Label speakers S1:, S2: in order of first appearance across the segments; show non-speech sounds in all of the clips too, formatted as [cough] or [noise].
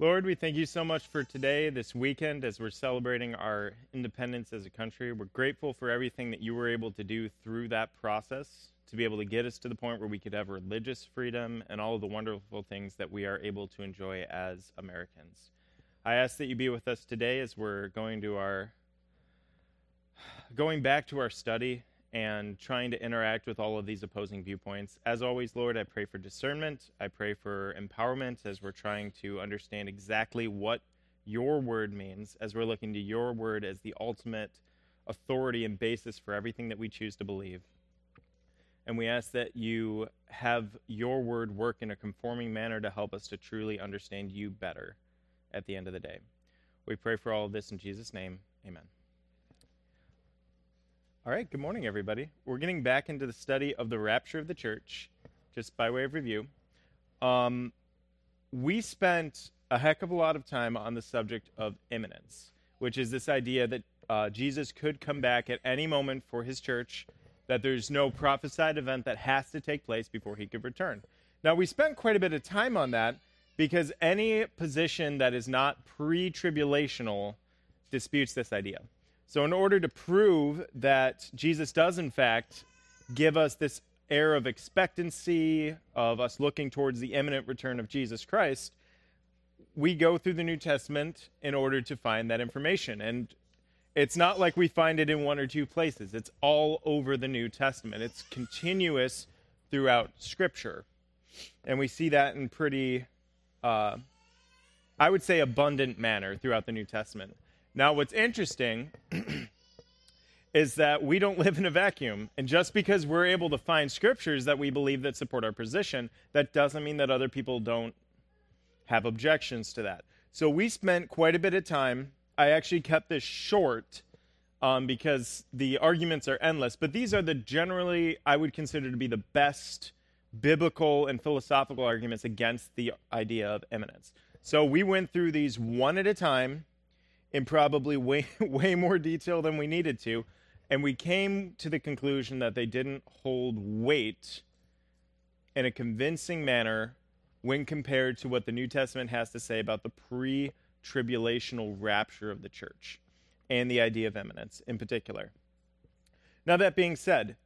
S1: Lord, we thank you so much for today, this weekend, as we're celebrating our independence as a country. We're grateful for everything that you were able to do through that process to be able to get us to the point where we could have religious freedom and all of the wonderful things that we are able to enjoy as Americans. I ask that you be with us today as we're going to our going back to our study and trying to interact with all of these opposing viewpoints. As always, Lord, I pray for discernment. I pray for empowerment as we're trying to understand exactly what your word means, as we're looking to your word as the ultimate authority and basis for everything that we choose to believe. And we ask that you have your word work in a conforming manner to help us to truly understand you better at the end of the day. We pray for all of this in Jesus' name. Amen. All right, good morning, everybody. We're getting back into the study of the rapture of the church, just by way of review. Um, we spent a heck of a lot of time on the subject of imminence, which is this idea that uh, Jesus could come back at any moment for his church, that there's no prophesied event that has to take place before he could return. Now, we spent quite a bit of time on that because any position that is not pre tribulational disputes this idea. So, in order to prove that Jesus does, in fact, give us this air of expectancy, of us looking towards the imminent return of Jesus Christ, we go through the New Testament in order to find that information. And it's not like we find it in one or two places, it's all over the New Testament. It's continuous throughout Scripture. And we see that in pretty, uh, I would say, abundant manner throughout the New Testament. Now, what's interesting [clears throat] is that we don't live in a vacuum. And just because we're able to find scriptures that we believe that support our position, that doesn't mean that other people don't have objections to that. So we spent quite a bit of time. I actually kept this short um, because the arguments are endless, but these are the generally, I would consider to be the best biblical and philosophical arguments against the idea of imminence. So we went through these one at a time in probably way [laughs] way more detail than we needed to and we came to the conclusion that they didn't hold weight in a convincing manner when compared to what the New Testament has to say about the pre tribulational rapture of the church and the idea of imminence in particular. Now, that being said,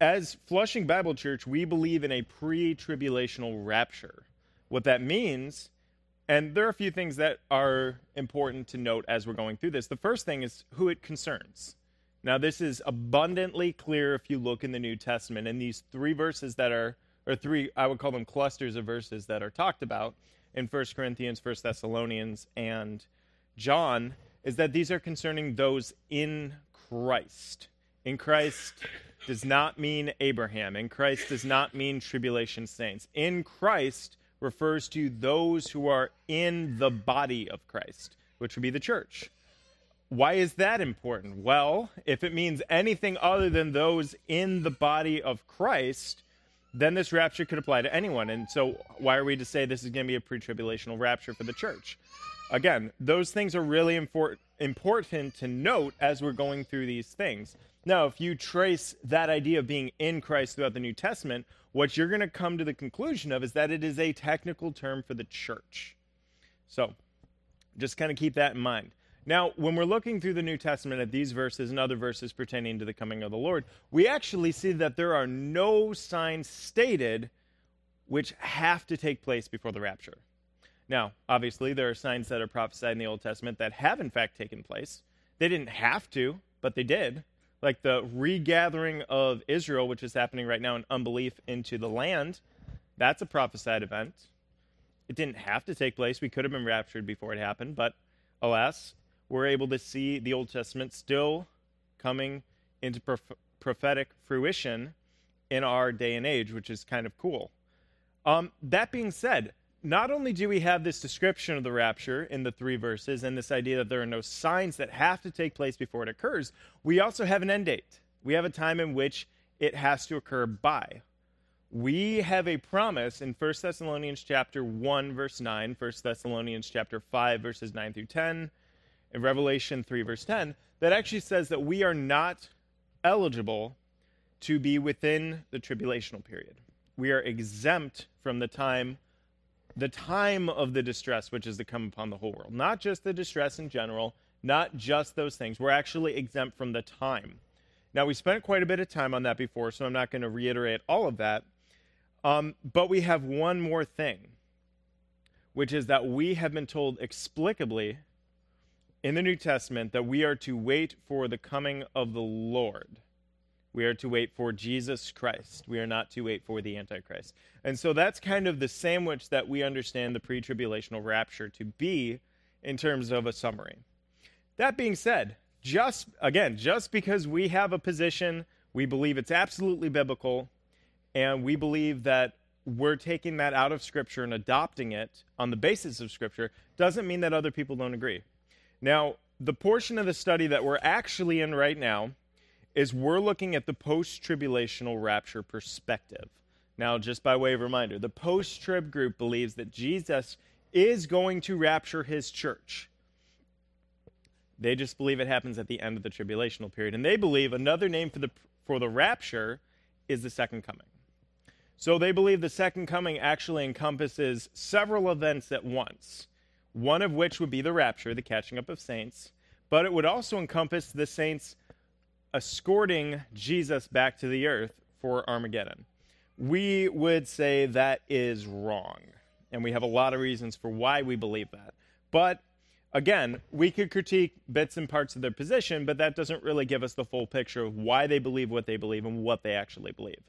S1: as Flushing Bible Church, we believe in a pre tribulational rapture. What that means and there are a few things that are important to note as we're going through this. The first thing is who it concerns. Now, this is abundantly clear if you look in the New Testament. In these three verses that are, or three, I would call them clusters of verses that are talked about in 1 Corinthians, 1 Thessalonians, and John, is that these are concerning those in Christ. In Christ does not mean Abraham. In Christ does not mean tribulation saints. In Christ refers to those who are in the body of Christ, which would be the church. Why is that important? Well, if it means anything other than those in the body of Christ, then this rapture could apply to anyone. And so, why are we to say this is going to be a pre tribulational rapture for the church? Again, those things are really important important to note as we're going through these things. Now, if you trace that idea of being in Christ throughout the New Testament, what you're going to come to the conclusion of is that it is a technical term for the church. So, just kind of keep that in mind. Now, when we're looking through the New Testament at these verses and other verses pertaining to the coming of the Lord, we actually see that there are no signs stated which have to take place before the rapture. Now, obviously, there are signs that are prophesied in the Old Testament that have, in fact, taken place. They didn't have to, but they did like the regathering of Israel, which is happening right now in unbelief into the land, that's a prophesied event. It didn't have to take place. We could have been raptured before it happened, but alas, we're able to see the Old Testament still coming into prof- prophetic fruition in our day and age, which is kind of cool. Um, that being said, not only do we have this description of the rapture in the three verses and this idea that there are no signs that have to take place before it occurs, we also have an end date. We have a time in which it has to occur by. We have a promise in 1 Thessalonians chapter 1 verse 9, 1 Thessalonians chapter 5 verses 9 through 10, and Revelation 3 verse 10 that actually says that we are not eligible to be within the tribulational period. We are exempt from the time the time of the distress which is to come upon the whole world. Not just the distress in general, not just those things. We're actually exempt from the time. Now, we spent quite a bit of time on that before, so I'm not going to reiterate all of that. Um, but we have one more thing, which is that we have been told explicably in the New Testament that we are to wait for the coming of the Lord. We are to wait for Jesus Christ. We are not to wait for the Antichrist. And so that's kind of the sandwich that we understand the pre tribulational rapture to be in terms of a summary. That being said, just again, just because we have a position, we believe it's absolutely biblical, and we believe that we're taking that out of Scripture and adopting it on the basis of Scripture, doesn't mean that other people don't agree. Now, the portion of the study that we're actually in right now is we're looking at the post tribulational rapture perspective. Now, just by way of reminder, the post trib group believes that Jesus is going to rapture his church. They just believe it happens at the end of the tribulational period. And they believe another name for the, for the rapture is the second coming. So they believe the second coming actually encompasses several events at once, one of which would be the rapture, the catching up of saints, but it would also encompass the saints escorting Jesus back to the earth for Armageddon. We would say that is wrong, and we have a lot of reasons for why we believe that. But again, we could critique bits and parts of their position, but that doesn't really give us the full picture of why they believe what they believe and what they actually believe.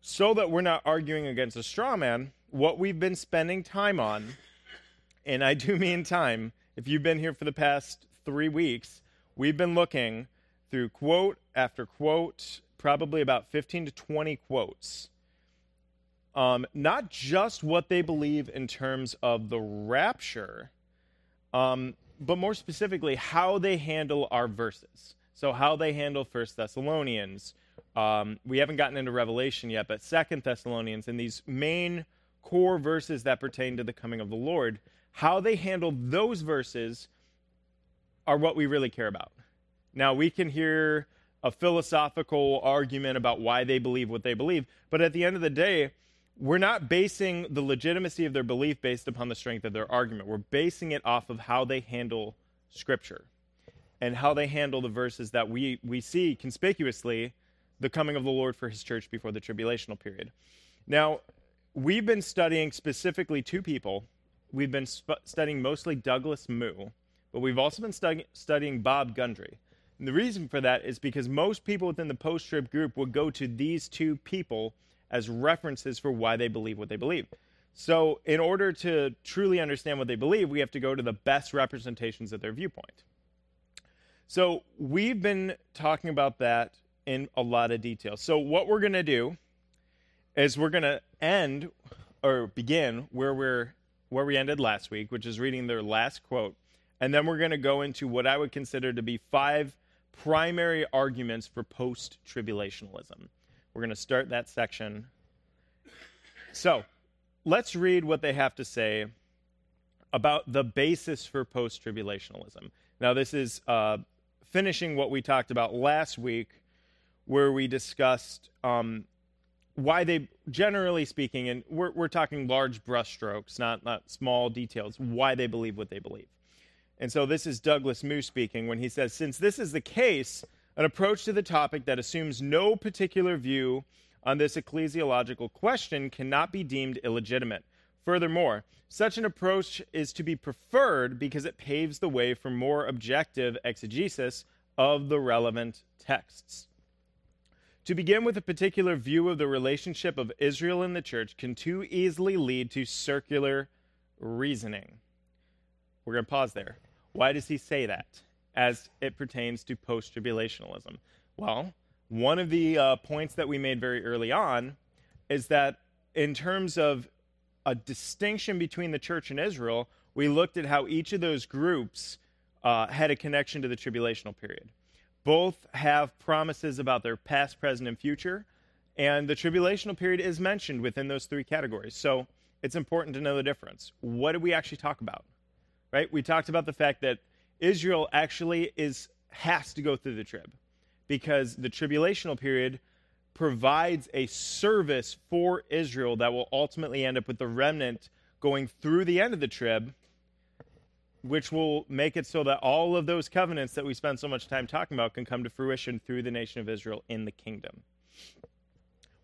S1: So that we're not arguing against a straw man, what we've been spending time on, and I do mean time, if you've been here for the past three weeks, we've been looking through quote after quote, probably about 15 to 20 quotes. Um, not just what they believe in terms of the rapture, um, but more specifically, how they handle our verses. So, how they handle First Thessalonians. Um, we haven't gotten into Revelation yet, but Second Thessalonians and these main core verses that pertain to the coming of the Lord, how they handle those verses are what we really care about. Now, we can hear a philosophical argument about why they believe what they believe, but at the end of the day, we're not basing the legitimacy of their belief based upon the strength of their argument. We're basing it off of how they handle Scripture and how they handle the verses that we, we see conspicuously the coming of the Lord for his church before the tribulational period. Now, we've been studying specifically two people. We've been sp- studying mostly Douglas Moo, but we've also been stu- studying Bob Gundry. And the reason for that is because most people within the post trib group would go to these two people as references for why they believe what they believe. So, in order to truly understand what they believe, we have to go to the best representations of their viewpoint. So, we've been talking about that in a lot of detail. So, what we're going to do is we're going to end or begin where we're where we ended last week, which is reading their last quote, and then we're going to go into what I would consider to be five primary arguments for post-tribulationalism. We're going to start that section. So, let's read what they have to say about the basis for post tribulationalism. Now, this is uh, finishing what we talked about last week, where we discussed um, why they, generally speaking, and we're, we're talking large brushstrokes, not, not small details, why they believe what they believe. And so this is Douglas Moo speaking when he says, Since this is the case, an approach to the topic that assumes no particular view on this ecclesiological question cannot be deemed illegitimate. Furthermore, such an approach is to be preferred because it paves the way for more objective exegesis of the relevant texts. To begin with a particular view of the relationship of Israel and the church can too easily lead to circular reasoning. We're going to pause there. Why does he say that? as it pertains to post tribulationalism? Well, one of the uh, points that we made very early on is that in terms of a distinction between the church and Israel, we looked at how each of those groups uh, had a connection to the tribulational period. Both have promises about their past, present, and future, and the tribulational period is mentioned within those three categories. So it's important to know the difference. What did we actually talk about? Right? We talked about the fact that Israel actually is has to go through the trib because the tribulational period provides a service for Israel that will ultimately end up with the remnant going through the end of the trib, which will make it so that all of those covenants that we spend so much time talking about can come to fruition through the nation of Israel in the kingdom.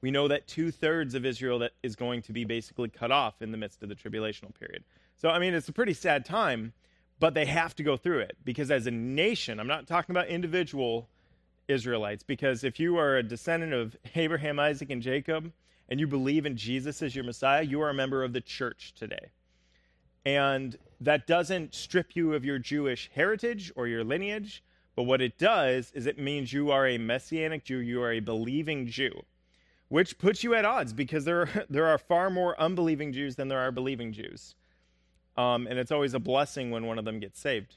S1: We know that two thirds of Israel that is going to be basically cut off in the midst of the tribulational period. So, I mean, it's a pretty sad time, but they have to go through it because as a nation, I'm not talking about individual Israelites, because if you are a descendant of Abraham, Isaac, and Jacob, and you believe in Jesus as your Messiah, you are a member of the church today. And that doesn't strip you of your Jewish heritage or your lineage, but what it does is it means you are a messianic Jew, you are a believing Jew, which puts you at odds because there are, [laughs] there are far more unbelieving Jews than there are believing Jews. Um, and it's always a blessing when one of them gets saved.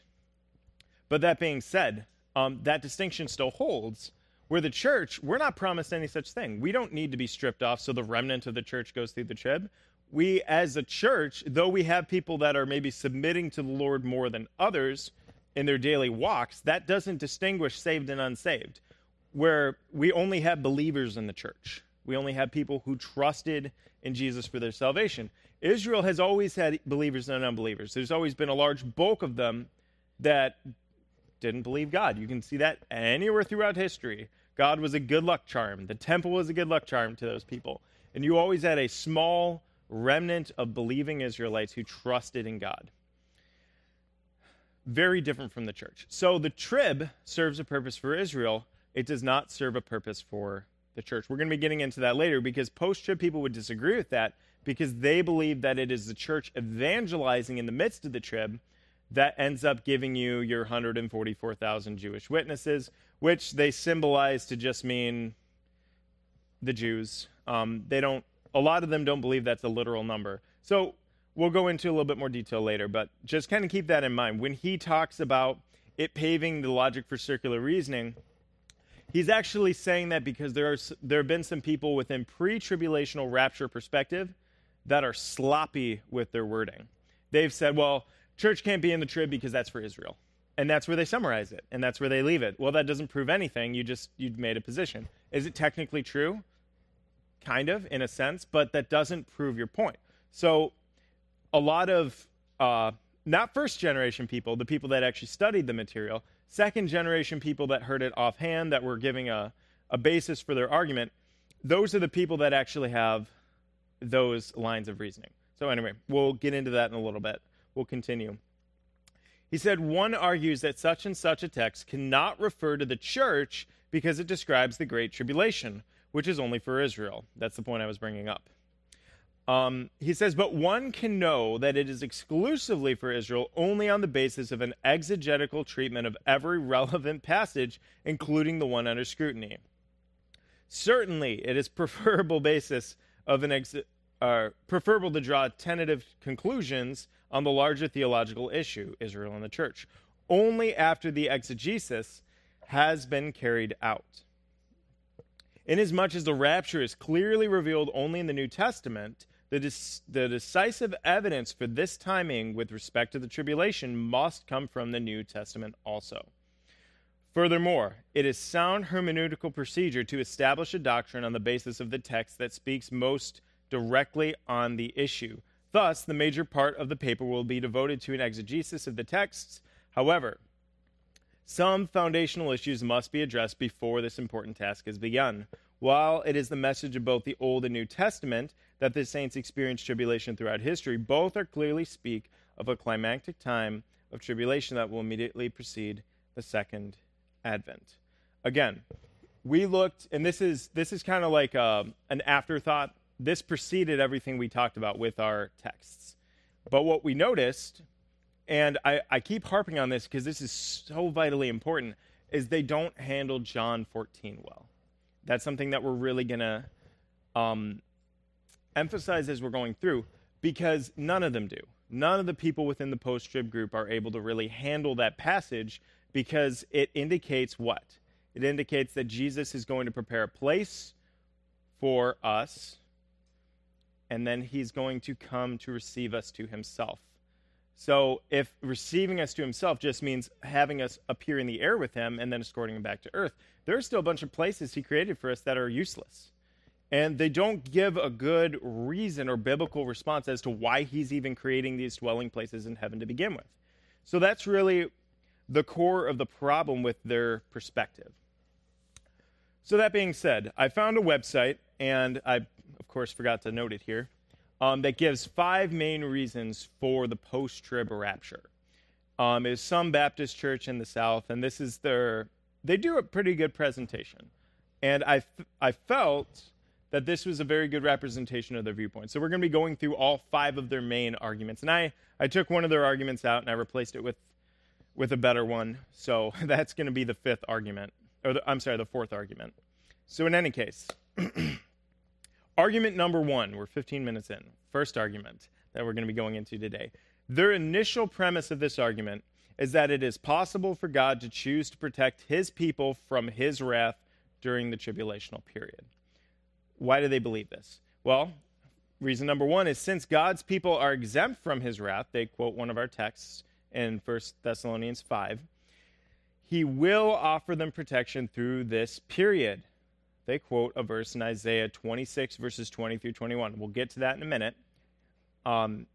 S1: But that being said, um, that distinction still holds. Where the church, we're not promised any such thing. We don't need to be stripped off so the remnant of the church goes through the trib we as a church, though we have people that are maybe submitting to the Lord more than others in their daily walks, that doesn't distinguish saved and unsaved. Where we only have believers in the church, we only have people who trusted in Jesus for their salvation. Israel has always had believers and unbelievers. There's always been a large bulk of them that didn't believe God. You can see that anywhere throughout history. God was a good luck charm. The temple was a good luck charm to those people. And you always had a small remnant of believing Israelites who trusted in God. Very different from the church. So the trib serves a purpose for Israel, it does not serve a purpose for the church. We're going to be getting into that later because post trib people would disagree with that because they believe that it is the church evangelizing in the midst of the trib that ends up giving you your 144,000 Jewish witnesses, which they symbolize to just mean the Jews. Um, they don't a lot of them don't believe that's a literal number. So we'll go into a little bit more detail later, but just kind of keep that in mind. When he talks about it paving the logic for circular reasoning, he's actually saying that because there are there have been some people within pre-tribulational rapture perspective that are sloppy with their wording. They've said, well, church can't be in the trib because that's for Israel. And that's where they summarize it, and that's where they leave it. Well, that doesn't prove anything. You just you've made a position. Is it technically true? kind of in a sense, but that doesn't prove your point. So, a lot of uh, not first generation people, the people that actually studied the material, second generation people that heard it offhand, that were giving a, a basis for their argument, those are the people that actually have those lines of reasoning. So, anyway, we'll get into that in a little bit. We'll continue. He said, One argues that such and such a text cannot refer to the church because it describes the Great Tribulation which is only for Israel. That's the point I was bringing up. Um, he says, but one can know that it is exclusively for Israel only on the basis of an exegetical treatment of every relevant passage, including the one under scrutiny. Certainly, it is preferable basis of an ex- uh, preferable to draw tentative conclusions on the larger theological issue, Israel and the church, only after the exegesis has been carried out. Inasmuch as the rapture is clearly revealed only in the New Testament, the, dis- the decisive evidence for this timing with respect to the tribulation must come from the New Testament also. Furthermore, it is sound hermeneutical procedure to establish a doctrine on the basis of the text that speaks most directly on the issue. Thus, the major part of the paper will be devoted to an exegesis of the texts. However, some foundational issues must be addressed before this important task is begun. While it is the message of both the Old and New Testament that the saints experience tribulation throughout history, both are clearly speak of a climactic time of tribulation that will immediately precede the second advent. Again, we looked, and this is this is kind of like uh, an afterthought. This preceded everything we talked about with our texts. But what we noticed and I, I keep harping on this because this is so vitally important, is they don't handle John 14 well. That's something that we're really going to um, emphasize as we're going through because none of them do. None of the people within the post trib group are able to really handle that passage because it indicates what? It indicates that Jesus is going to prepare a place for us, and then he's going to come to receive us to himself. So if receiving us to himself just means having us appear in the air with him and then escorting him back to earth, there are still a bunch of places he created for us that are useless. And they don't give a good reason or biblical response as to why he's even creating these dwelling places in heaven to begin with. So that's really the core of the problem with their perspective. So, that being said, I found a website, and I, of course, forgot to note it here, um, that gives five main reasons for the post trib rapture. Um, is some Baptist church in the South, and this is their, they do a pretty good presentation. And I, I felt that this was a very good representation of their viewpoint. So we're going to be going through all five of their main arguments. And I, I took one of their arguments out and I replaced it with, with a better one. So [laughs] that's going to be the fifth argument, or the, I'm sorry, the fourth argument. So in any case, [clears throat] argument number one, we're 15 minutes in. First argument that we're going to be going into today. Their initial premise of this argument is that it is possible for God to choose to protect his people from his wrath during the tribulational period. Why do they believe this? Well, reason number one is since God's people are exempt from his wrath, they quote one of our texts in 1 Thessalonians 5, he will offer them protection through this period. They quote a verse in Isaiah 26, verses 20 through 21. We'll get to that in a minute. Um,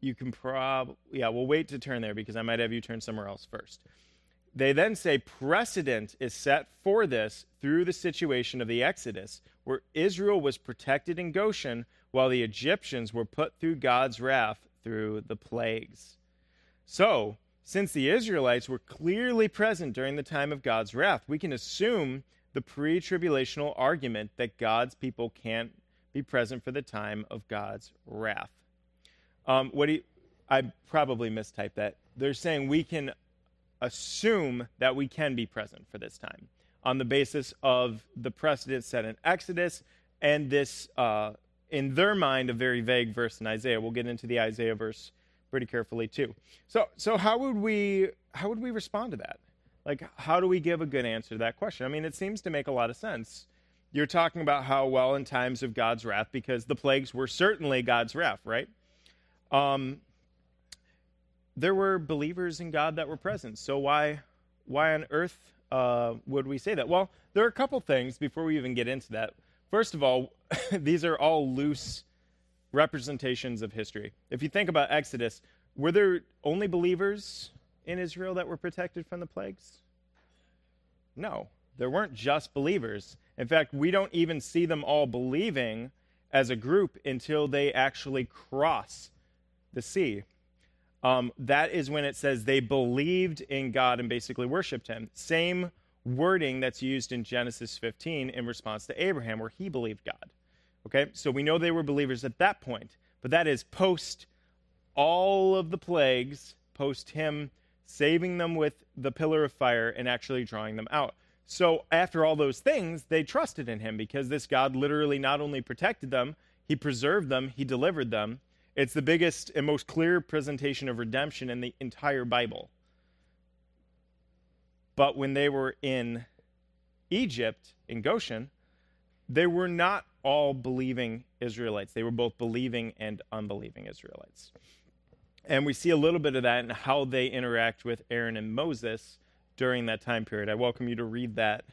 S1: you can probably, yeah, we'll wait to turn there because I might have you turn somewhere else first. They then say precedent is set for this through the situation of the Exodus, where Israel was protected in Goshen while the Egyptians were put through God's wrath through the plagues. So, since the Israelites were clearly present during the time of God's wrath, we can assume the pre tribulational argument that God's people can't be present for the time of God's wrath. Um, what do you, I probably mistyped that. They're saying we can assume that we can be present for this time on the basis of the precedent set in Exodus and this, uh, in their mind, a very vague verse in Isaiah. We'll get into the Isaiah verse pretty carefully too. So, so how would we how would we respond to that? Like, how do we give a good answer to that question? I mean, it seems to make a lot of sense. You're talking about how well in times of God's wrath, because the plagues were certainly God's wrath, right? Um, there were believers in God that were present. So why why on earth uh, would we say that? Well, there are a couple things before we even get into that. First of all, [laughs] these are all loose representations of history. If you think about Exodus, were there only believers in Israel that were protected from the plagues? No, there weren't just believers. In fact, we don't even see them all believing as a group until they actually cross the sea um, that is when it says they believed in God and basically worshiped him. Same wording that's used in Genesis 15 in response to Abraham, where he believed God. Okay, so we know they were believers at that point, but that is post all of the plagues, post him saving them with the pillar of fire and actually drawing them out. So after all those things, they trusted in him because this God literally not only protected them, he preserved them, he delivered them, it's the biggest and most clear presentation of redemption in the entire Bible. But when they were in Egypt, in Goshen, they were not all believing Israelites. They were both believing and unbelieving Israelites. And we see a little bit of that in how they interact with Aaron and Moses during that time period. I welcome you to read that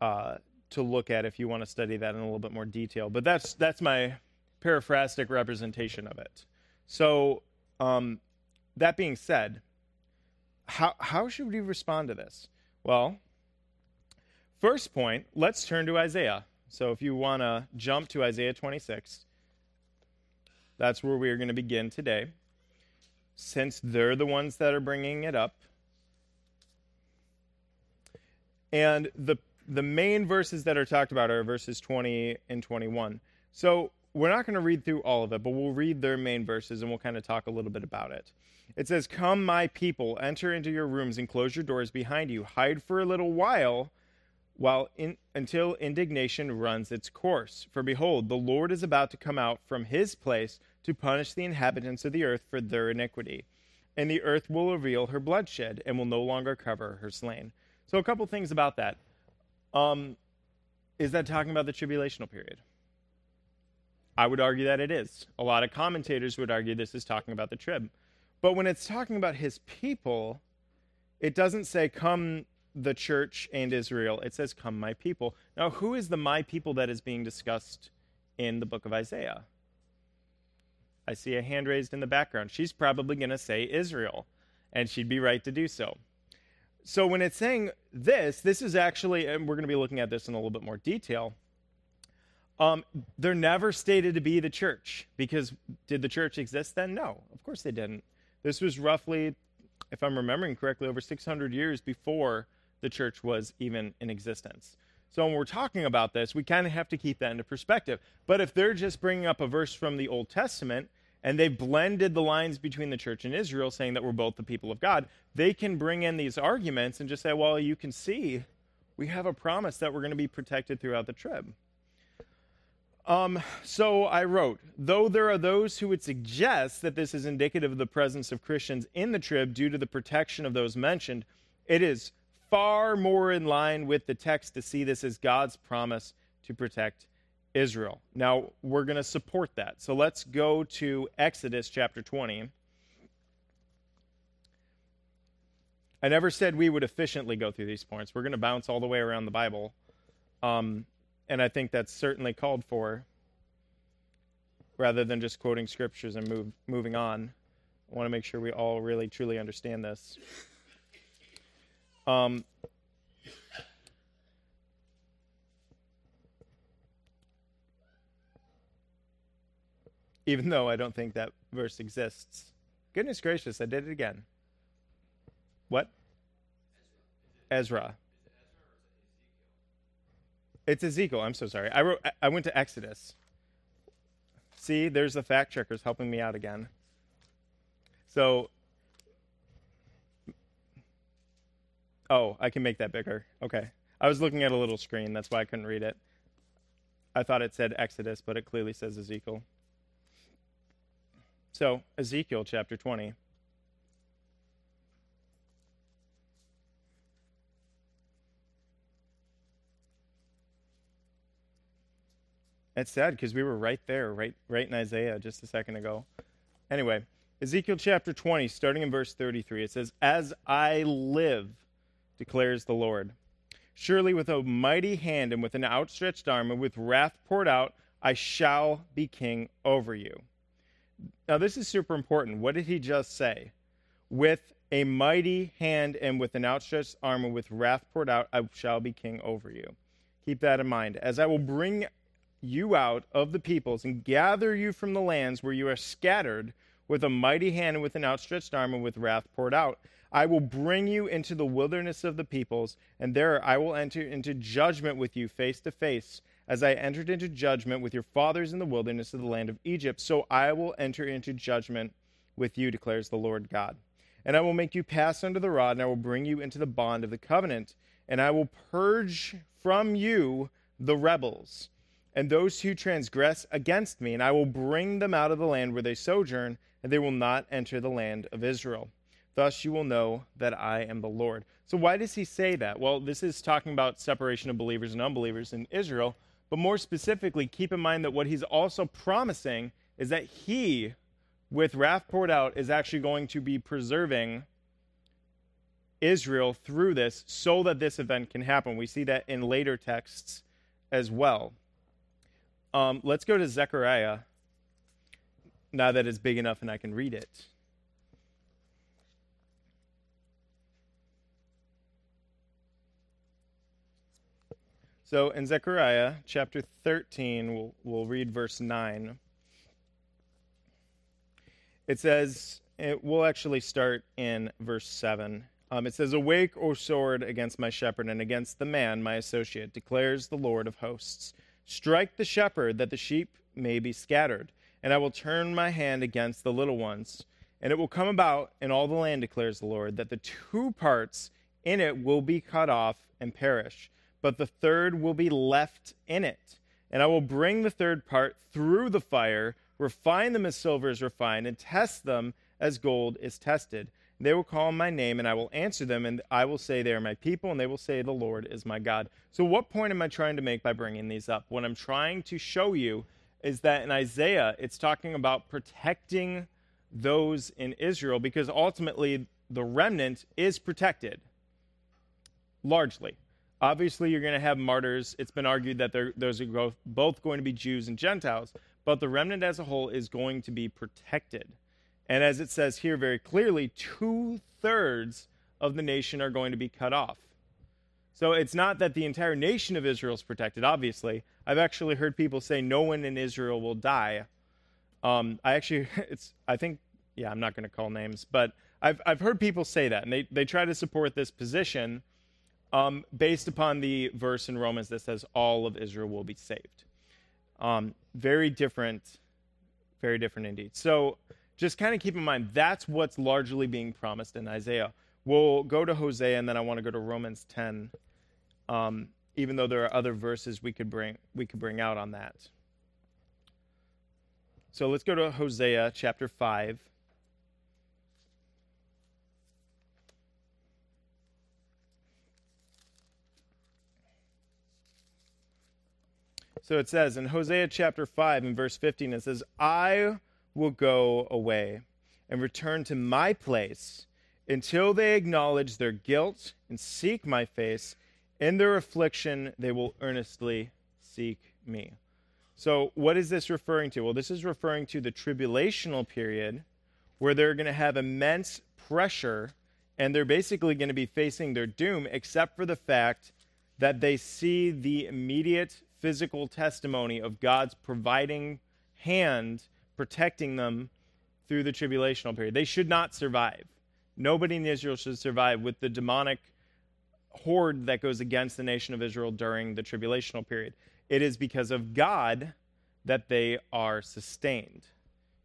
S1: uh, to look at if you want to study that in a little bit more detail. But that's that's my paraphrastic representation of it. So, um, that being said, how, how should we respond to this? Well, first point, let's turn to Isaiah. So, if you want to jump to Isaiah 26, that's where we are going to begin today, since they're the ones that are bringing it up. And the the main verses that are talked about are verses 20 and 21. So we're not going to read through all of it, but we'll read their main verses and we'll kind of talk a little bit about it. It says, Come, my people, enter into your rooms and close your doors behind you. Hide for a little while, while in, until indignation runs its course. For behold, the Lord is about to come out from his place to punish the inhabitants of the earth for their iniquity. And the earth will reveal her bloodshed and will no longer cover her slain. So, a couple things about that. Um, is that talking about the tribulational period? I would argue that it is. A lot of commentators would argue this is talking about the trib. But when it's talking about his people, it doesn't say, Come the church and Israel, it says, Come, my people. Now, who is the my people that is being discussed in the book of Isaiah? I see a hand raised in the background. She's probably going to say Israel, and she'd be right to do so. So, when it's saying this, this is actually, and we're going to be looking at this in a little bit more detail. Um, they're never stated to be the church because did the church exist then? No, of course they didn't. This was roughly, if I'm remembering correctly, over 600 years before the church was even in existence. So when we're talking about this, we kind of have to keep that into perspective. But if they're just bringing up a verse from the Old Testament and they've blended the lines between the church and Israel, saying that we're both the people of God, they can bring in these arguments and just say, well, you can see we have a promise that we're going to be protected throughout the trib. Um, so I wrote, though there are those who would suggest that this is indicative of the presence of Christians in the trib due to the protection of those mentioned, it is far more in line with the text to see this as God's promise to protect Israel. Now, we're going to support that. So let's go to Exodus chapter 20. I never said we would efficiently go through these points. We're going to bounce all the way around the Bible. Um, and I think that's certainly called for rather than just quoting scriptures and move, moving on. I want to make sure we all really truly understand this. Um, even though I don't think that verse exists. Goodness gracious, I did it again. What? Ezra. It's Ezekiel. I'm so sorry. I wrote. I went to Exodus. See, there's the fact checkers helping me out again. So Oh, I can make that bigger. Okay. I was looking at a little screen. That's why I couldn't read it. I thought it said Exodus, but it clearly says Ezekiel. So, Ezekiel chapter 20. It's sad because we were right there, right, right in Isaiah just a second ago. Anyway, Ezekiel chapter 20, starting in verse 33, it says, As I live, declares the Lord. Surely with a mighty hand and with an outstretched arm and with wrath poured out, I shall be king over you. Now, this is super important. What did he just say? With a mighty hand and with an outstretched arm and with wrath poured out, I shall be king over you. Keep that in mind. As I will bring you out of the peoples and gather you from the lands where you are scattered with a mighty hand and with an outstretched arm and with wrath poured out. I will bring you into the wilderness of the peoples, and there I will enter into judgment with you face to face, as I entered into judgment with your fathers in the wilderness of the land of Egypt. So I will enter into judgment with you, declares the Lord God. And I will make you pass under the rod, and I will bring you into the bond of the covenant, and I will purge from you the rebels and those who transgress against me, and I will bring them out of the land where they sojourn, and they will not enter the land of Israel. Thus you will know that I am the Lord. So, why does he say that? Well, this is talking about separation of believers and unbelievers in Israel. But more specifically, keep in mind that what he's also promising is that he, with wrath poured out, is actually going to be preserving Israel through this so that this event can happen. We see that in later texts as well. Um, let's go to Zechariah now that it's big enough and I can read it. So in Zechariah chapter 13, we'll, we'll read verse 9. It says, it, we'll actually start in verse 7. Um, it says, Awake, O sword, against my shepherd and against the man, my associate, declares the Lord of hosts. Strike the shepherd, that the sheep may be scattered, and I will turn my hand against the little ones. And it will come about in all the land, declares the Lord, that the two parts in it will be cut off and perish but the third will be left in it. And I will bring the third part through the fire, refine them as silver is refined, and test them as gold is tested. They will call on my name, and I will answer them, and I will say, They are my people, and they will say, The Lord is my God. So, what point am I trying to make by bringing these up? What I'm trying to show you is that in Isaiah, it's talking about protecting those in Israel, because ultimately the remnant is protected largely. Obviously, you're going to have martyrs. It's been argued that those are both going to be Jews and Gentiles, but the remnant as a whole is going to be protected. And as it says here very clearly, two thirds of the nation are going to be cut off. So it's not that the entire nation of Israel is protected, obviously. I've actually heard people say no one in Israel will die. Um, I actually, [laughs] it's, I think, yeah, I'm not going to call names, but I've, I've heard people say that, and they, they try to support this position um, based upon the verse in Romans that says all of Israel will be saved. Um, very different, very different indeed. So just kind of keep in mind that's what's largely being promised in Isaiah. We'll go to Hosea, and then I want to go to Romans 10, um, even though there are other verses we could bring we could bring out on that. So let's go to Hosea chapter 5. So it says in Hosea chapter 5 and verse 15, it says, I will go away and return to my place until they acknowledge their guilt and seek my face. In their affliction, they will earnestly seek me. So, what is this referring to? Well, this is referring to the tribulational period where they're going to have immense pressure and they're basically going to be facing their doom, except for the fact that they see the immediate physical testimony of God's providing hand protecting them through the tribulational period. They should not survive. Nobody in Israel should survive with the demonic horde that goes against the nation of Israel during the tribulational period. It is because of God that they are sustained.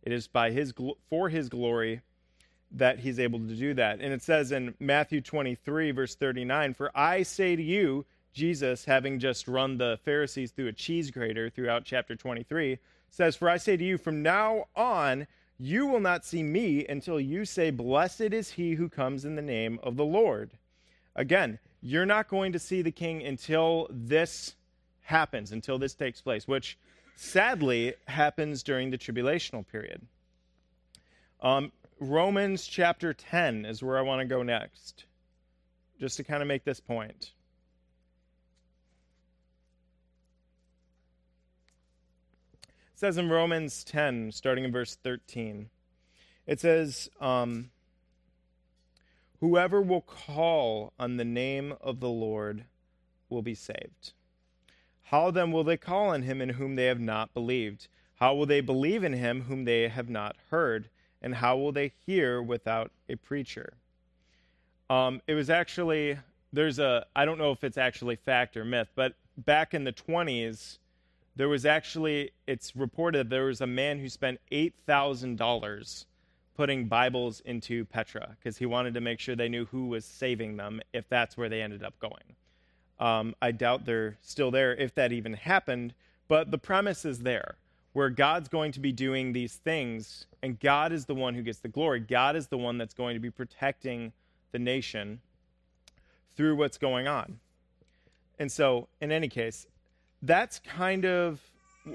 S1: It is by his for his glory that he's able to do that. And it says in Matthew 23 verse 39, "For I say to you, Jesus, having just run the Pharisees through a cheese grater throughout chapter 23, says, For I say to you, from now on, you will not see me until you say, Blessed is he who comes in the name of the Lord. Again, you're not going to see the king until this happens, until this takes place, which sadly happens during the tribulational period. Um, Romans chapter 10 is where I want to go next, just to kind of make this point. Says in Romans 10, starting in verse 13, it says, um, Whoever will call on the name of the Lord will be saved. How then will they call on him in whom they have not believed? How will they believe in him whom they have not heard? And how will they hear without a preacher? Um, it was actually, there's a, I don't know if it's actually fact or myth, but back in the 20s, there was actually, it's reported there was a man who spent $8,000 putting Bibles into Petra because he wanted to make sure they knew who was saving them if that's where they ended up going. Um, I doubt they're still there if that even happened, but the premise is there where God's going to be doing these things, and God is the one who gets the glory. God is the one that's going to be protecting the nation through what's going on. And so, in any case, that's kind of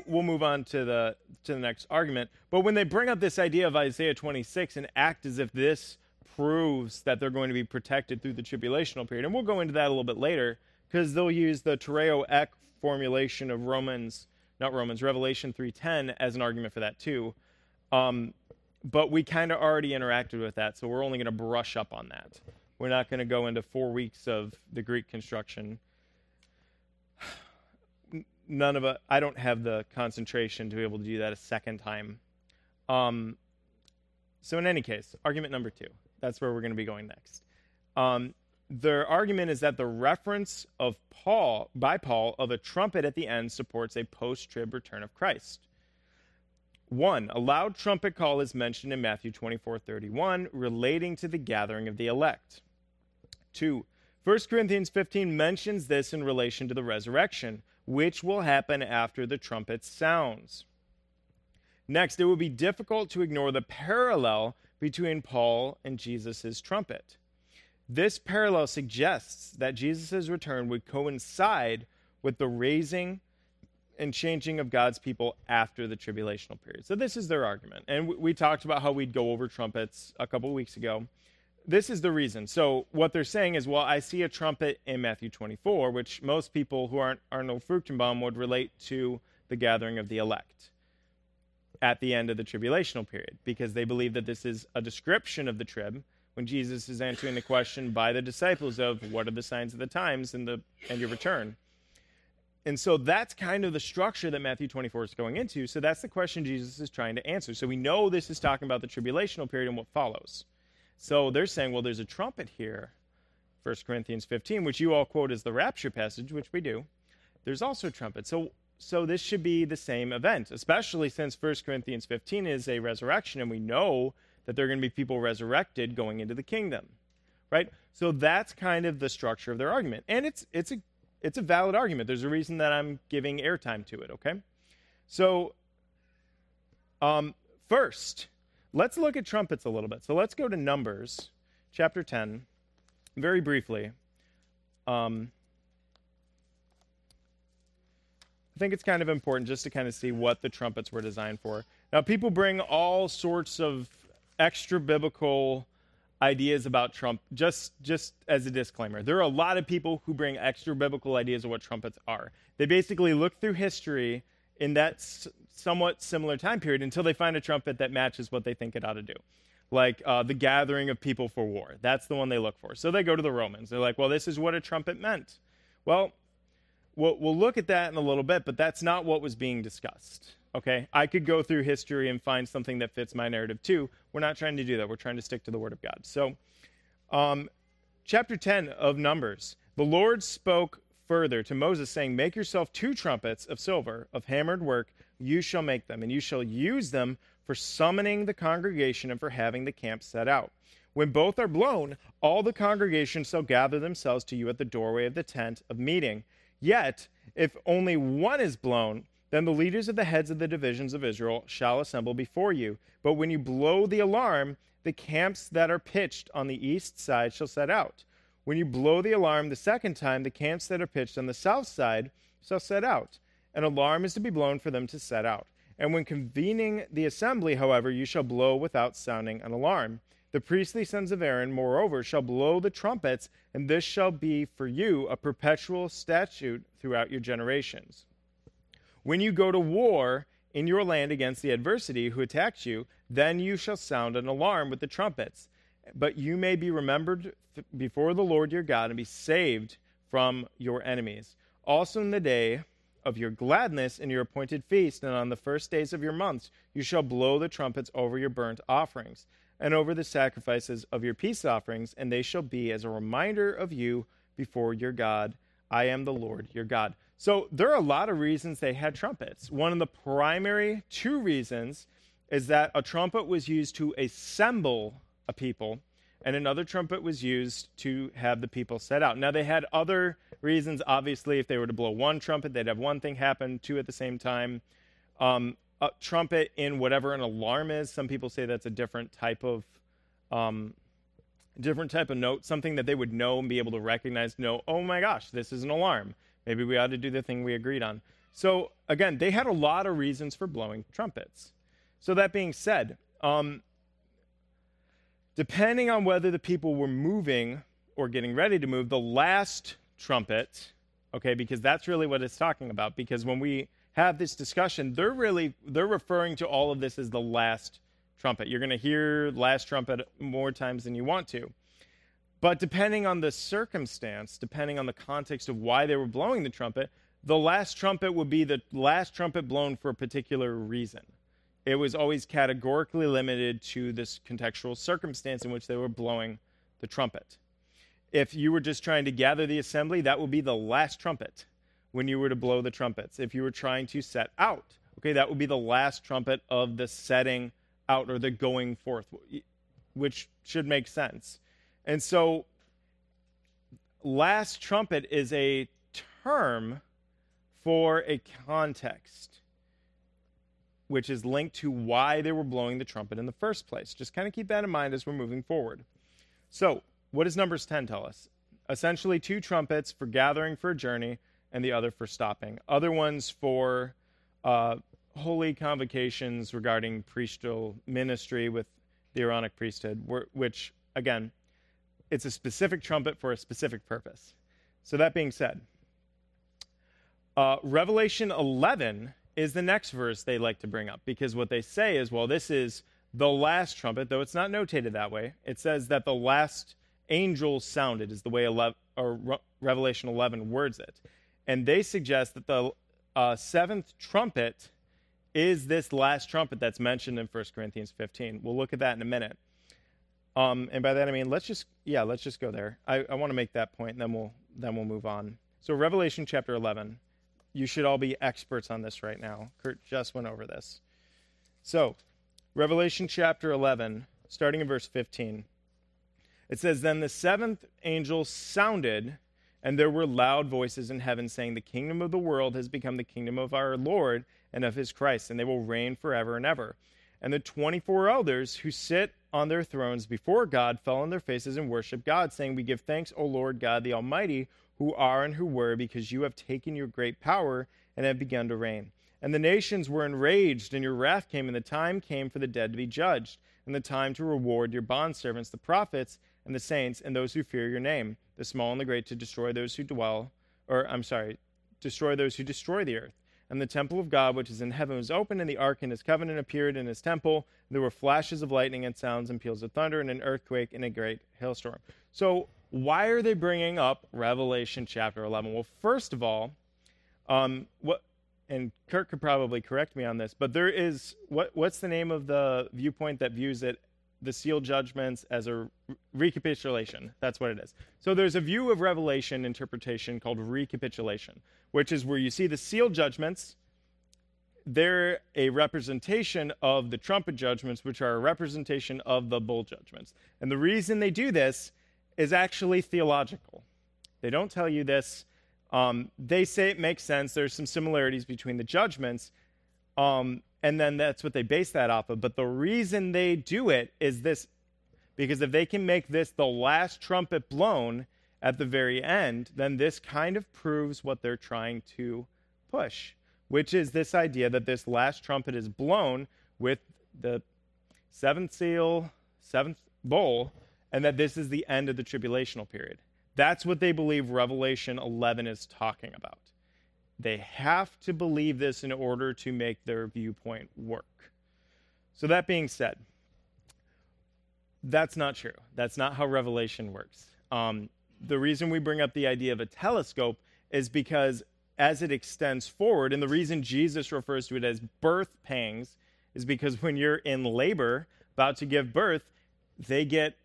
S1: we'll move on to the to the next argument. But when they bring up this idea of Isaiah 26 and act as if this proves that they're going to be protected through the tribulational period, and we'll go into that a little bit later because they'll use the tereo ek formulation of Romans, not Romans, Revelation 3:10 as an argument for that too. Um, but we kind of already interacted with that, so we're only going to brush up on that. We're not going to go into four weeks of the Greek construction none of it. I don't have the concentration to be able to do that a second time. Um, so in any case, argument number two. That's where we're going to be going next. Um, their argument is that the reference of Paul by Paul of a trumpet at the end supports a post-trib return of Christ. One, a loud trumpet call is mentioned in Matthew 24, 31, relating to the gathering of the elect. Two, 1 Corinthians 15 mentions this in relation to the resurrection, which will happen after the trumpet sounds. Next, it will be difficult to ignore the parallel between Paul and Jesus' trumpet. This parallel suggests that Jesus' return would coincide with the raising and changing of God's people after the tribulational period. So, this is their argument. And we talked about how we'd go over trumpets a couple weeks ago. This is the reason. So what they're saying is, well, I see a trumpet in Matthew 24, which most people who aren't Arnold Fruchtenbaum would relate to the gathering of the elect at the end of the tribulational period, because they believe that this is a description of the trib when Jesus is answering the question by the disciples of what are the signs of the times and the and your return. And so that's kind of the structure that Matthew 24 is going into. So that's the question Jesus is trying to answer. So we know this is talking about the tribulational period and what follows. So they're saying, well, there's a trumpet here, 1 Corinthians 15, which you all quote as the rapture passage, which we do. There's also a trumpet. So so this should be the same event, especially since 1 Corinthians 15 is a resurrection, and we know that there are going to be people resurrected going into the kingdom. Right? So that's kind of the structure of their argument. And it's it's a it's a valid argument. There's a reason that I'm giving airtime to it, okay? So um, first, let's look at trumpets a little bit. So let's go to Numbers chapter 10 very briefly. Um, I think it's kind of important just to kind of see what the trumpets were designed for. Now, people bring all sorts of extra biblical ideas about Trump just just as a disclaimer. There are a lot of people who bring extra biblical ideas of what trumpets are. They basically look through history in that s- somewhat similar time period until they find a trumpet that matches what they think it ought to do. Like uh, the gathering of people for war. That's the one they look for. So they go to the Romans. They're like, well, this is what a trumpet meant. Well, we'll, we'll look at that in a little bit, but that's not what was being discussed. Okay, I could go through history and find something that fits my narrative too. We're not trying to do that. We're trying to stick to the Word of God. So, um, chapter 10 of Numbers the Lord spoke further to Moses, saying, Make yourself two trumpets of silver, of hammered work. You shall make them, and you shall use them for summoning the congregation and for having the camp set out. When both are blown, all the congregation shall gather themselves to you at the doorway of the tent of meeting. Yet, if only one is blown, then the leaders of the heads of the divisions of Israel shall assemble before you. But when you blow the alarm, the camps that are pitched on the east side shall set out. When you blow the alarm the second time, the camps that are pitched on the south side shall set out. An alarm is to be blown for them to set out. And when convening the assembly, however, you shall blow without sounding an alarm. The priestly sons of Aaron, moreover, shall blow the trumpets, and this shall be for you a perpetual statute throughout your generations. When you go to war in your land against the adversity who attacks you, then you shall sound an alarm with the trumpets. But you may be remembered before the Lord your God and be saved from your enemies. Also in the day of your gladness in your appointed feast and on the first days of your months, you shall blow the trumpets over your burnt offerings and over the sacrifices of your peace offerings, and they shall be as a reminder of you before your God. I am the Lord your God. So there are a lot of reasons they had trumpets. One of the primary two reasons is that a trumpet was used to assemble a people, and another trumpet was used to have the people set out. Now, they had other reasons. Obviously, if they were to blow one trumpet, they'd have one thing happen, two at the same time. Um, a trumpet in whatever an alarm is, some people say that's a different type of. Um, different type of note, something that they would know and be able to recognize, know, oh my gosh, this is an alarm. Maybe we ought to do the thing we agreed on. So, again, they had a lot of reasons for blowing trumpets. So, that being said, um, depending on whether the people were moving or getting ready to move, the last trumpet, okay, because that's really what it's talking about. Because when we have this discussion, they're really they're referring to all of this as the last trumpet. You're going to hear last trumpet more times than you want to. But depending on the circumstance, depending on the context of why they were blowing the trumpet, the last trumpet would be the last trumpet blown for a particular reason. It was always categorically limited to this contextual circumstance in which they were blowing the trumpet. If you were just trying to gather the assembly, that would be the last trumpet when you were to blow the trumpets. If you were trying to set out, okay, that would be the last trumpet of the setting out or the going forth, which should make sense. And so, last trumpet is a term for a context, which is linked to why they were blowing the trumpet in the first place. Just kind of keep that in mind as we're moving forward. So, what does Numbers 10 tell us? Essentially, two trumpets for gathering for a journey and the other for stopping. Other ones for uh, holy convocations regarding priestly ministry with the Aaronic priesthood, which, again, it's a specific trumpet for a specific purpose. So, that being said, uh, Revelation 11 is the next verse they like to bring up because what they say is, well, this is the last trumpet, though it's not notated that way. It says that the last angel sounded, is the way 11, or Re- Revelation 11 words it. And they suggest that the uh, seventh trumpet is this last trumpet that's mentioned in 1 Corinthians 15. We'll look at that in a minute. Um, and by that I mean let's just yeah let's just go there. I, I want to make that point, and then we'll then we'll move on. So Revelation chapter 11. You should all be experts on this right now. Kurt just went over this. So Revelation chapter 11, starting in verse 15. It says, Then the seventh angel sounded, and there were loud voices in heaven saying, The kingdom of the world has become the kingdom of our Lord and of his Christ, and they will reign forever and ever. And the 24 elders who sit on their thrones before God fell on their faces and worshiped God, saying, We give thanks, O Lord God the Almighty, who are and who were, because you have taken your great power and have begun to reign. And the nations were enraged, and your wrath came, and the time came for the dead to be judged, and the time to reward your bondservants, the prophets, and the saints, and those who fear your name, the small and the great, to destroy those who dwell, or I'm sorry, destroy those who destroy the earth and the temple of God, which is in heaven, was opened, and the ark in his covenant appeared in his temple. There were flashes of lightning and sounds and peals of thunder and an earthquake and a great hailstorm. So, why are they bringing up Revelation chapter 11? Well, first of all, um, what, and Kirk could probably correct me on this, but there is what, what's the name of the viewpoint that views it the seal judgments as a recapitulation. That's what it is. So there's a view of Revelation interpretation called recapitulation, which is where you see the seal judgments. They're a representation of the trumpet judgments, which are a representation of the bowl judgments. And the reason they do this is actually theological. They don't tell you this. Um, they say it makes sense. There's some similarities between the judgments. Um, and then that's what they base that off of. But the reason they do it is this because if they can make this the last trumpet blown at the very end, then this kind of proves what they're trying to push, which is this idea that this last trumpet is blown with the seventh seal, seventh bowl, and that this is the end of the tribulational period. That's what they believe Revelation 11 is talking about. They have to believe this in order to make their viewpoint work. So, that being said, that's not true. That's not how Revelation works. Um, the reason we bring up the idea of a telescope is because as it extends forward, and the reason Jesus refers to it as birth pangs is because when you're in labor, about to give birth, they get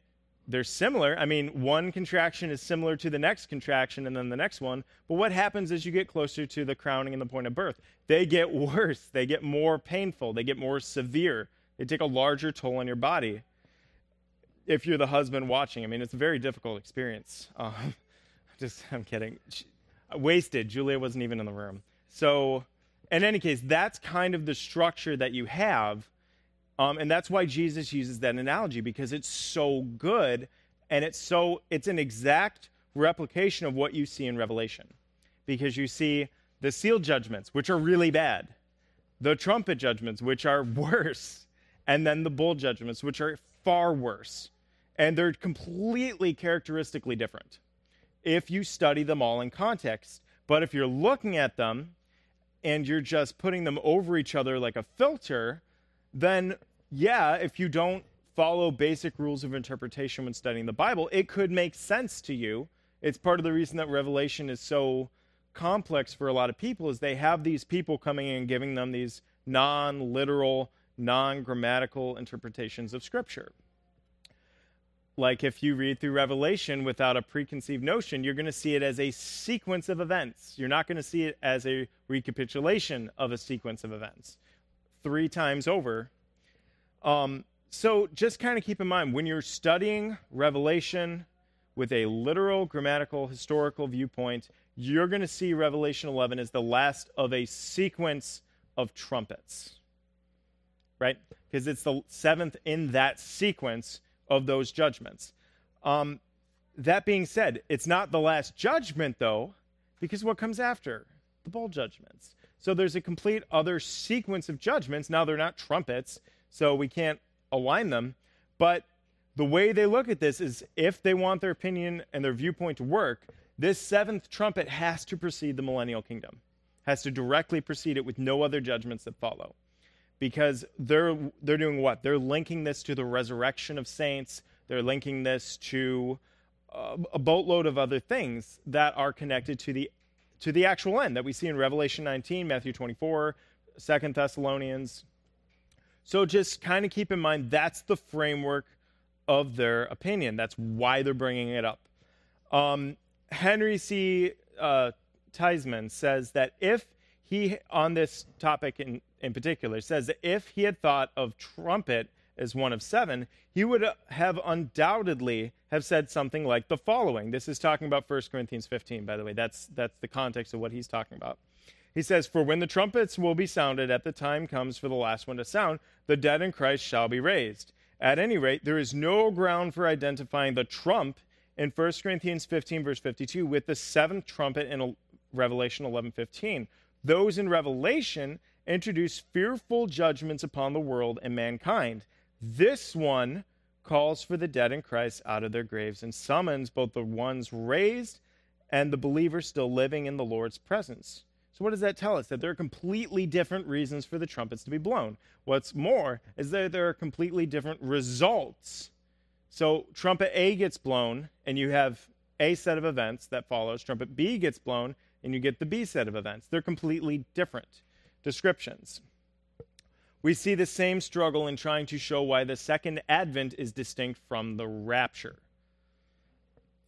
S1: they're similar. I mean, one contraction is similar to the next contraction and then the next one. But what happens as you get closer to the crowning and the point of birth? They get [laughs] worse. They get more painful. They get more severe. They take a larger toll on your body. If you're the husband watching, I mean, it's a very difficult experience. [laughs] Um, just, I'm kidding. She, wasted. Julia wasn't even in the room. So, in any case, that's kind of the structure that you have um, and that's why Jesus uses that analogy because it's so good and it's so it's an exact replication of what you see in Revelation. Because you see the seal judgments, which are really bad, the trumpet judgments, which are [laughs] worse, and then the bowl judgments, which are far worse. And they're completely characteristically different if you study them all in context. But if you're looking at them and you're just putting them over each other like a filter, then yeah, if you don't follow basic rules of interpretation when studying the Bible, it could make sense to you. It's part of the reason that Revelation is so complex for a lot of people is they have these people coming in and giving them these non-literal, non-grammatical interpretations of scripture. Like if you read through Revelation without a preconceived notion, you're going to see it as a sequence of events. You're not going to see it as a recapitulation of a sequence of events. Three times over, um, so just kind of keep in mind when you're studying Revelation with a literal, grammatical, historical viewpoint, you're going to see Revelation 11 as the last of a sequence of trumpets, right? Because it's the seventh in that sequence of those judgments. Um, that being said, it's not the last judgment, though, because what comes after? The bowl judgments. So there's a complete other sequence of judgments. Now they're not trumpets, so we can't align them. But the way they look at this is if they want their opinion and their viewpoint to work, this seventh trumpet has to precede the millennial kingdom, has to directly precede it with no other judgments that follow. Because they're, they're doing what? They're linking this to the resurrection of saints, they're linking this to uh, a boatload of other things that are connected to the, to the actual end that we see in Revelation 19, Matthew 24, Second Thessalonians. So just kind of keep in mind that's the framework of their opinion. That's why they're bringing it up. Um, Henry C. Uh, Theismann says that if he, on this topic in, in particular, says that if he had thought of trumpet as one of seven, he would have undoubtedly have said something like the following. This is talking about 1 Corinthians 15, by the way. That's, that's the context of what he's talking about. He says, For when the trumpets will be sounded at the time comes for the last one to sound, the dead in Christ shall be raised. At any rate, there is no ground for identifying the trump in 1 Corinthians 15, verse 52, with the seventh trumpet in Revelation 11, 15. Those in Revelation introduce fearful judgments upon the world and mankind. This one calls for the dead in Christ out of their graves and summons both the ones raised and the believers still living in the Lord's presence. So, what does that tell us? That there are completely different reasons for the trumpets to be blown. What's more is that there are completely different results. So, trumpet A gets blown, and you have a set of events that follows. Trumpet B gets blown, and you get the B set of events. They're completely different descriptions. We see the same struggle in trying to show why the second advent is distinct from the rapture.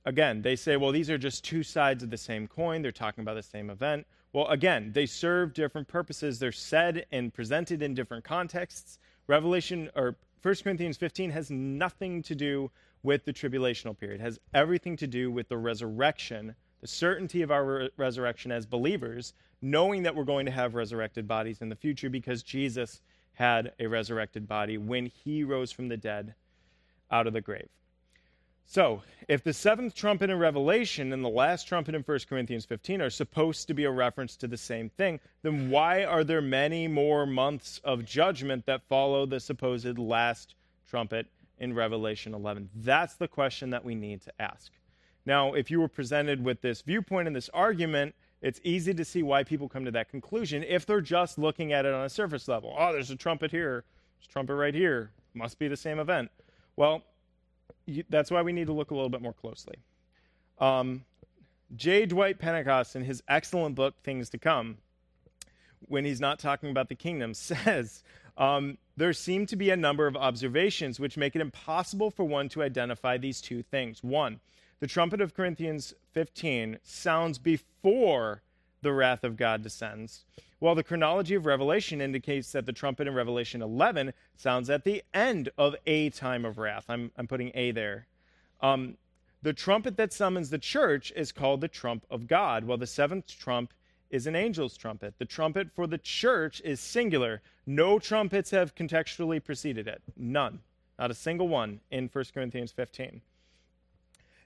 S1: Again, they say, well, these are just two sides of the same coin. They're talking about the same event. Well, again, they serve different purposes. They're said and presented in different contexts. Revelation or 1 Corinthians 15 has nothing to do with the tribulational period. It has everything to do with the resurrection, the certainty of our re- resurrection as believers, knowing that we're going to have resurrected bodies in the future because Jesus had a resurrected body when he rose from the dead out of the grave. So, if the seventh trumpet in Revelation and the last trumpet in 1 Corinthians 15 are supposed to be a reference to the same thing, then why are there many more months of judgment that follow the supposed last trumpet in Revelation 11? That's the question that we need to ask. Now, if you were presented with this viewpoint and this argument, it's easy to see why people come to that conclusion if they're just looking at it on a surface level. Oh, there's a trumpet here, there's a trumpet right here, must be the same event. Well, that's why we need to look a little bit more closely. Um, J. Dwight Pentecost, in his excellent book, Things to Come, when he's not talking about the kingdom, [laughs] says um, there seem to be a number of observations which make it impossible for one to identify these two things. One, the trumpet of Corinthians 15 sounds before the wrath of God descends, while the chronology of Revelation indicates that the trumpet in Revelation 11 sounds at the end of a time of wrath. I'm, I'm putting a there. Um, the trumpet that summons the church is called the trump of God, while the seventh trump is an angel's trumpet. The trumpet for the church is singular. No trumpets have contextually preceded it. None. Not a single one in 1 Corinthians 15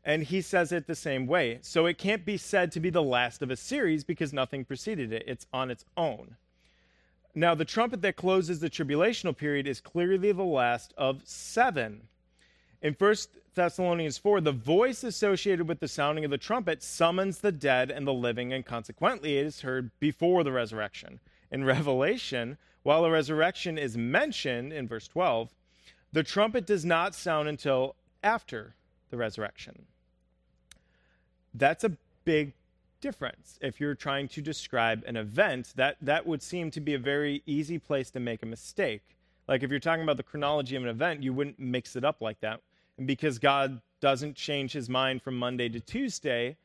S1: and he says it the same way. So it can't be said to be the last of a series because nothing preceded it. It's on its own. Now, the trumpet that closes the tribulational period is clearly the last of seven. In 1 Thessalonians 4, the voice associated with the sounding of the trumpet summons the dead and the living, and consequently, it is heard before the resurrection. In Revelation, while the resurrection is mentioned in verse 12, the trumpet does not sound until after the resurrection. That's a big difference. If you're trying to describe an event, that, that would seem to be a very easy place to make a mistake. Like if you're talking about the chronology of an event, you wouldn't mix it up like that. And because God doesn't change his mind from Monday to Tuesday,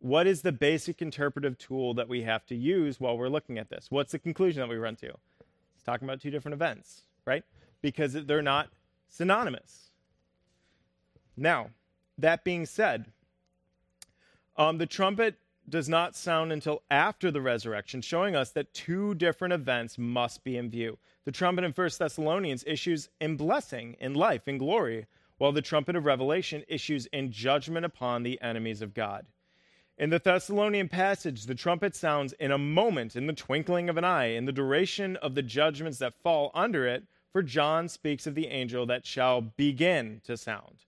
S1: what is the basic interpretive tool that we have to use while we're looking at this? What's the conclusion that we run to? It's talking about two different events, right? Because they're not synonymous. Now, that being said, um, the trumpet does not sound until after the resurrection, showing us that two different events must be in view. The trumpet in 1 Thessalonians issues in blessing, in life, in glory, while the trumpet of Revelation issues in judgment upon the enemies of God. In the Thessalonian passage, the trumpet sounds in a moment, in the twinkling of an eye, in the duration of the judgments that fall under it, for John speaks of the angel that shall begin to sound.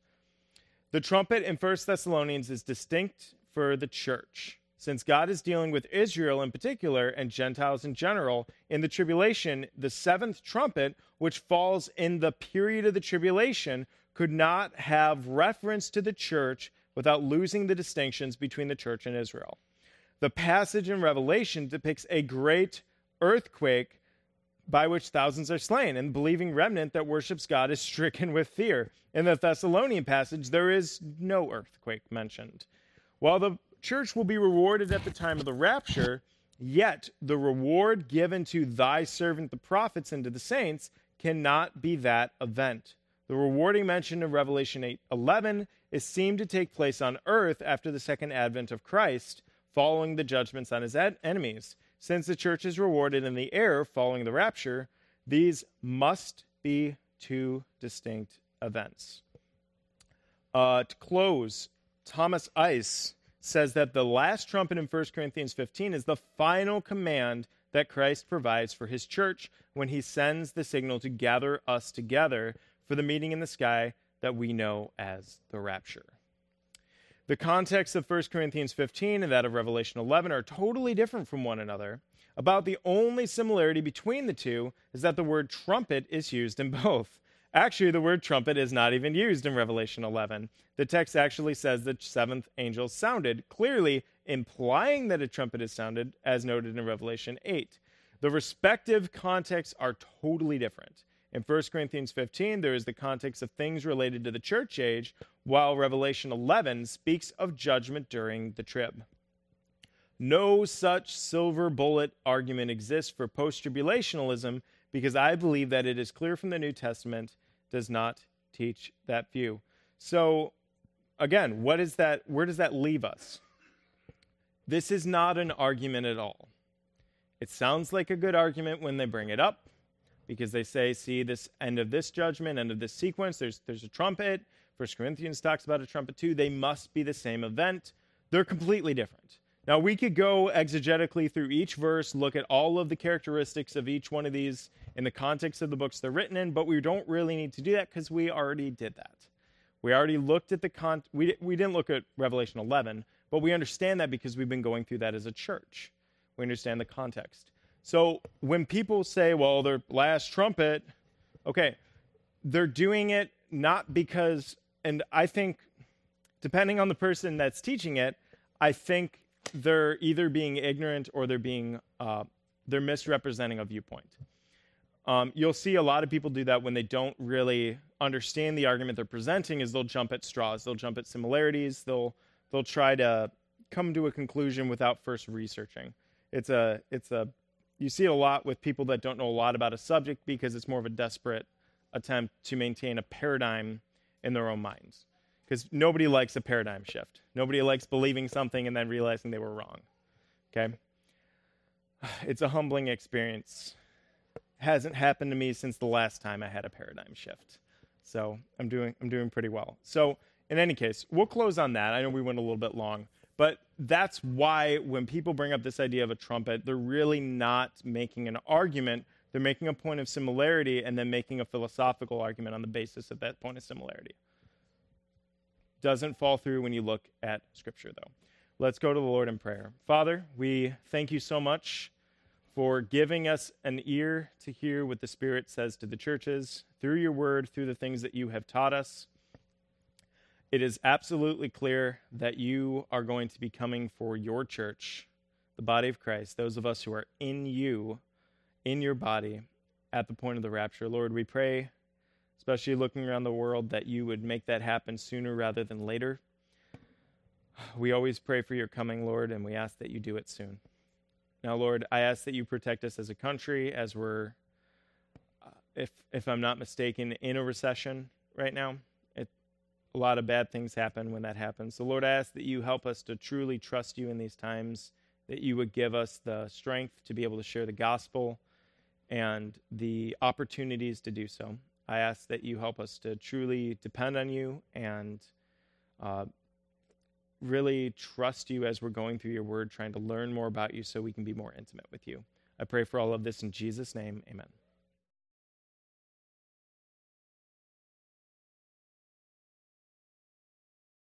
S1: The trumpet in 1 Thessalonians is distinct for the church. Since God is dealing with Israel in particular and Gentiles in general, in the tribulation, the seventh trumpet, which falls in the period of the tribulation, could not have reference to the church without losing the distinctions between the church and Israel. The passage in Revelation depicts a great earthquake by which thousands are slain, and the believing remnant that worships God is [laughs] stricken with fear. In the Thessalonian passage, there is no earthquake mentioned. While the church will be rewarded at the time of the rapture, yet the reward given to thy servant the prophets and to the saints cannot be that event. The rewarding mentioned in Revelation 8 11 is seen to take place on earth after the second advent of Christ, following the judgments on his ad- enemies. Since the church is rewarded in the air following the rapture, these must be two distinct events. Uh, to close, Thomas Ice says that the last trumpet in 1 Corinthians 15 is the final command that Christ provides for his church when he sends the signal to gather us together for the meeting in the sky that we know as the rapture. The context of 1 Corinthians 15 and that of Revelation 11 are totally different from one another. About the only similarity between the two is that the word trumpet is used in both. Actually, the word trumpet is not even used in Revelation 11. The text actually says the seventh angel sounded, clearly implying that a trumpet is sounded, as noted in Revelation 8. The respective contexts are totally different. In 1 Corinthians 15, there is the context of things related to the church age, while Revelation 11 speaks of judgment during the trib. No such silver bullet argument exists for post tribulationalism because I believe that it is clear from the New Testament does not teach that view. So again, what is that where does that leave us? This is not an argument at all. It sounds like a good argument when they bring it up because they say, see this end of this judgment, end of this sequence, there's there's a trumpet. First Corinthians talks about a trumpet too. They must be the same event. They're completely different. Now, we could go exegetically through each verse, look at all of the characteristics of each one of these in the context of the books they're written in, but we don't really need to do that because we already did that. We already looked at the con. We, we didn't look at Revelation 11, but we understand that because we've been going through that as a church. We understand the context. So when people say, well, their last trumpet, okay, they're doing it not because, and I think, depending on the person that's teaching it, I think they're either being ignorant or they're being uh, they're misrepresenting a viewpoint. Um, you'll see a lot of people do that when they don't really understand the argument they're presenting. Is they'll jump at straws, they'll jump at similarities, they'll they'll try to come to a conclusion without first researching. It's a it's a you see it a lot with people that don't know a lot about a subject because it's more of a desperate attempt to maintain a paradigm in their own minds because nobody likes a paradigm shift. Nobody likes believing something and then realizing they were wrong. Okay? [sighs] It's a humbling experience. Hasn't happened to me since the last time I had a paradigm shift. So I'm doing I'm doing pretty well. So in any case, we'll close on that. I know we went a little bit long, but that's why when people bring up this idea of a trumpet, they're really not making an argument. They're making a point of similarity and then making a philosophical argument on the basis of that point of similarity doesn't fall through when you look at Scripture, though. Let's go to the Lord in prayer. Father, we thank you so much for giving us an ear to hear what the Spirit says to the churches through your word, through the things that you have taught us. It is absolutely clear that you are going to be coming for your church, the body of Christ, those of us who are in you, in your body, at the point of the rapture. Lord, we pray especially looking around the world, that you would make that happen sooner rather than later. We always pray for your coming, Lord, and we ask that you do it soon. Now, Lord, I ask that you protect us as a country as we're, uh, if, if I'm not mistaken, in a recession right now. It, a lot of bad things happen when that happens. So, Lord, I ask that you help us to truly trust you in these times, that you would give us the strength to be able to share the gospel and the opportunities to do so. I ask that you help us to truly depend on you and uh, really trust you as we're going through your word, trying to learn more about you so we can be more intimate with you. I pray for all of this in Jesus' name. Amen.